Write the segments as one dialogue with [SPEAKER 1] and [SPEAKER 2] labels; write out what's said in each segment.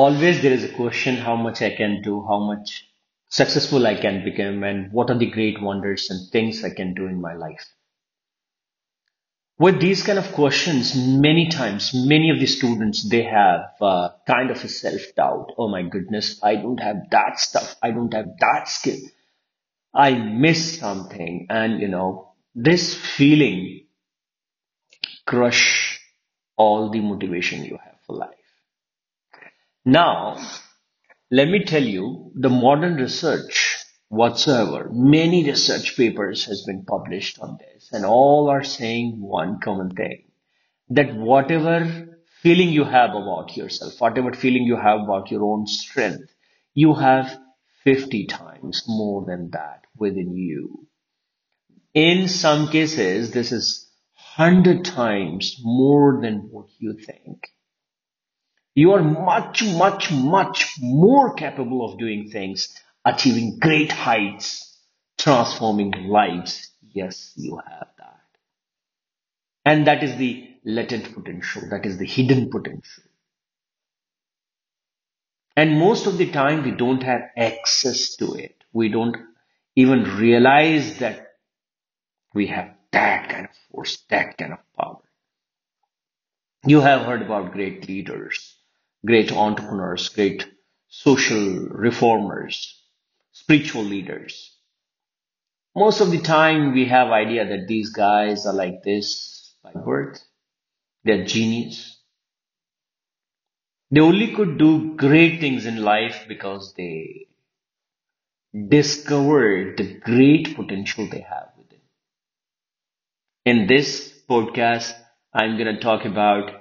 [SPEAKER 1] always there is a question how much I can do, how much successful I can become, and what are the great wonders and things I can do in my life. With these kind of questions, many times, many of the students, they have uh, kind of a self-doubt. Oh my goodness, I don't have that stuff. I don't have that skill. I miss something. And you know, this feeling crush all the motivation you have. Now, let me tell you, the modern research whatsoever, many research papers has been published on this and all are saying one common thing, that whatever feeling you have about yourself, whatever feeling you have about your own strength, you have 50 times more than that within you. In some cases, this is 100 times more than what you think. You are much, much, much more capable of doing things, achieving great heights, transforming lives. Yes, you have that. And that is the latent potential. That is the hidden potential. And most of the time we don't have access to it. We don't even realize that we have that kind of force, that kind of power. You have heard about great leaders great entrepreneurs, great social reformers, spiritual leaders. Most of the time we have idea that these guys are like this by birth. They're genius. They only could do great things in life because they discovered the great potential they have within. In this podcast, I'm going to talk about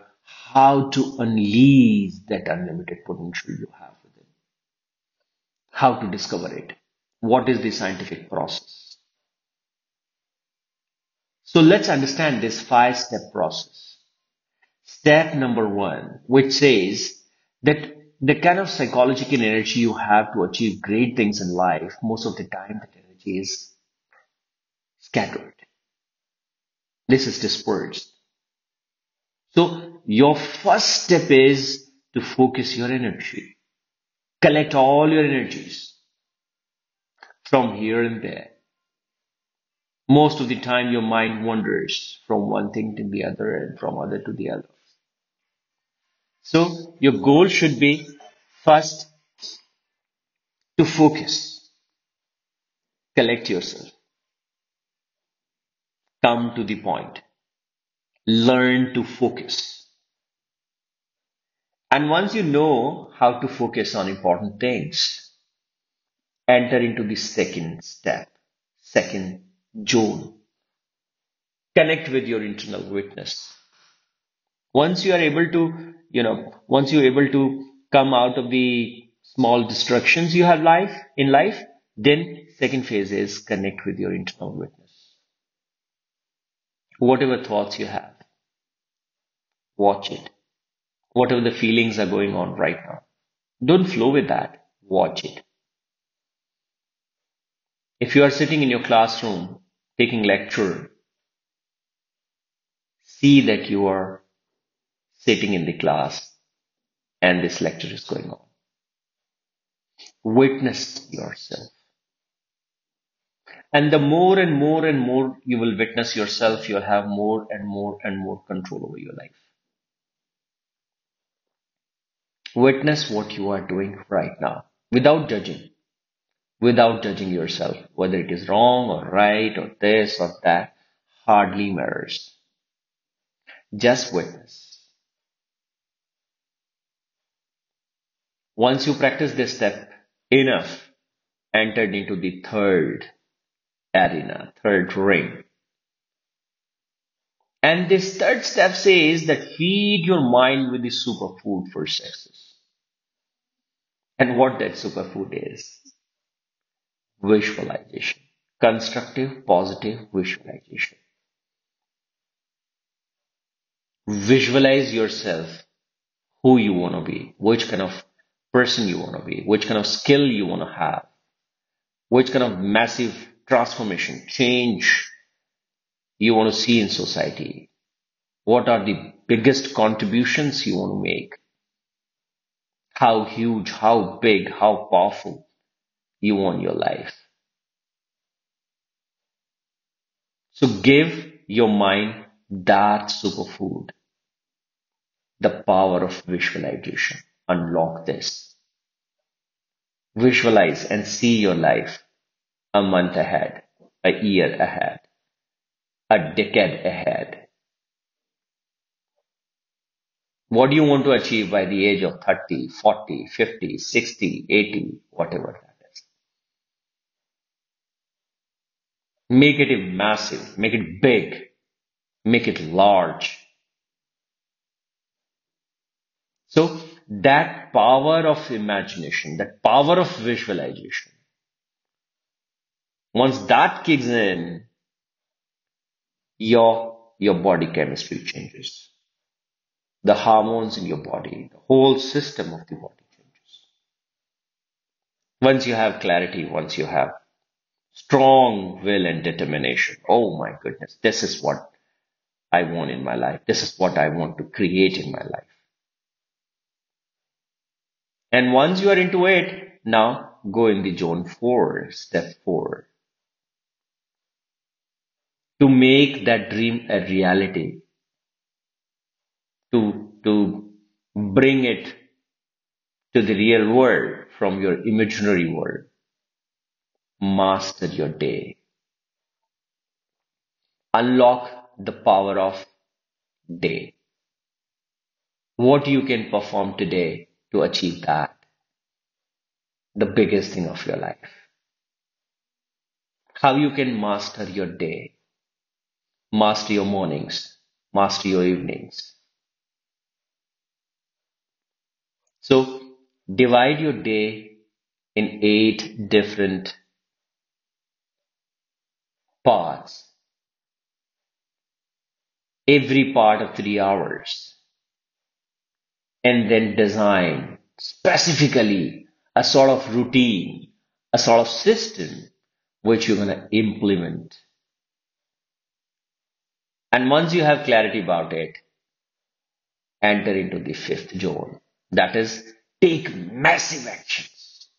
[SPEAKER 1] how to unleash that unlimited potential you have within. How to discover it. What is the scientific process? So let's understand this five step process. Step number one, which says that the kind of psychological energy you have to achieve great things in life, most of the time that energy is scattered. This is dispersed. So your first step is to focus your energy. Collect all your energies from here and there. Most of the time your mind wanders from one thing to the other and from other to the other. So your goal should be first to focus. Collect yourself. Come to the point. Learn to focus. And once you know how to focus on important things, enter into the second step, second zone. Connect with your internal witness. Once you are able to, you know, once you're able to come out of the small distractions you have life in life, then second phase is connect with your internal witness. Whatever thoughts you have, watch it whatever the feelings are going on right now. Don't flow with that. Watch it. If you are sitting in your classroom taking lecture, see that you are sitting in the class and this lecture is going on. Witness yourself. And the more and more and more you will witness yourself, you'll have more and more and more control over your life. Witness what you are doing right now without judging, without judging yourself, whether it is wrong or right or this or that, hardly matters. Just witness. Once you practice this step enough, entered into the third arena, third ring. And this third step says that feed your mind with the superfood for success. And what that superfood is? Visualization. Constructive, positive visualization. Visualize yourself who you want to be, which kind of person you want to be, which kind of skill you want to have, which kind of massive transformation, change you want to see in society? What are the biggest contributions you want to make? How huge, how big, how powerful you want your life. So give your mind that superfood, the power of visualization. Unlock this. Visualize and see your life a month ahead, a year ahead, a decade ahead. What do you want to achieve by the age of 30, 40, 50, 60, 80, whatever that is? Make it massive, make it big, make it large. So that power of imagination, that power of visualization, once that kicks in, your your body chemistry changes. The hormones in your body, the whole system of the body changes. Once you have clarity, once you have strong will and determination, oh my goodness, this is what I want in my life. This is what I want to create in my life. And once you are into it, now go in the zone four, step four to make that dream a reality, to, to bring it to the real world from your imaginary world. Master your day. Unlock the power of day. What you can perform today to achieve that. The biggest thing of your life. How you can master your day master your mornings, master your evenings. So divide your day in eight different parts. Every part of three hours. And then design specifically a sort of routine, a sort of system which you're going to implement and once you have clarity about it, enter into the fifth zone. That is, take massive actions.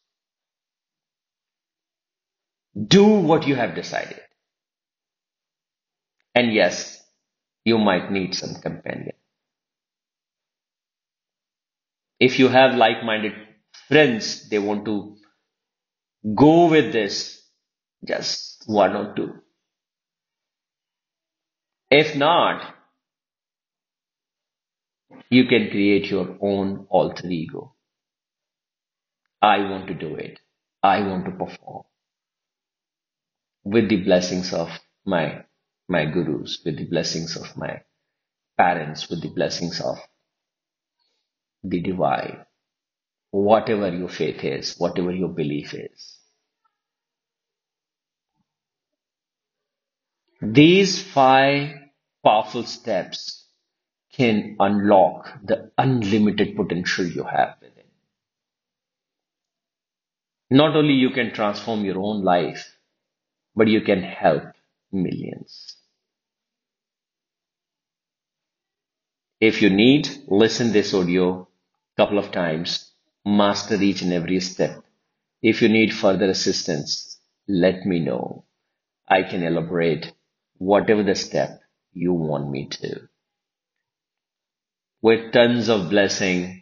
[SPEAKER 1] Do what you have decided. And yes, you might need some companion. If you have like-minded friends, they want to go with this, just one or two. If not, you can create your own alter ego. I want to do it. I want to perform with the blessings of my my gurus, with the blessings of my parents, with the blessings of the divine, whatever your faith is, whatever your belief is. These five powerful steps can unlock the unlimited potential you have within. Not only you can transform your own life, but you can help millions. If you need, listen this audio couple of times, master each and every step. If you need further assistance, let me know. I can elaborate whatever the step you want me to. With tons of blessing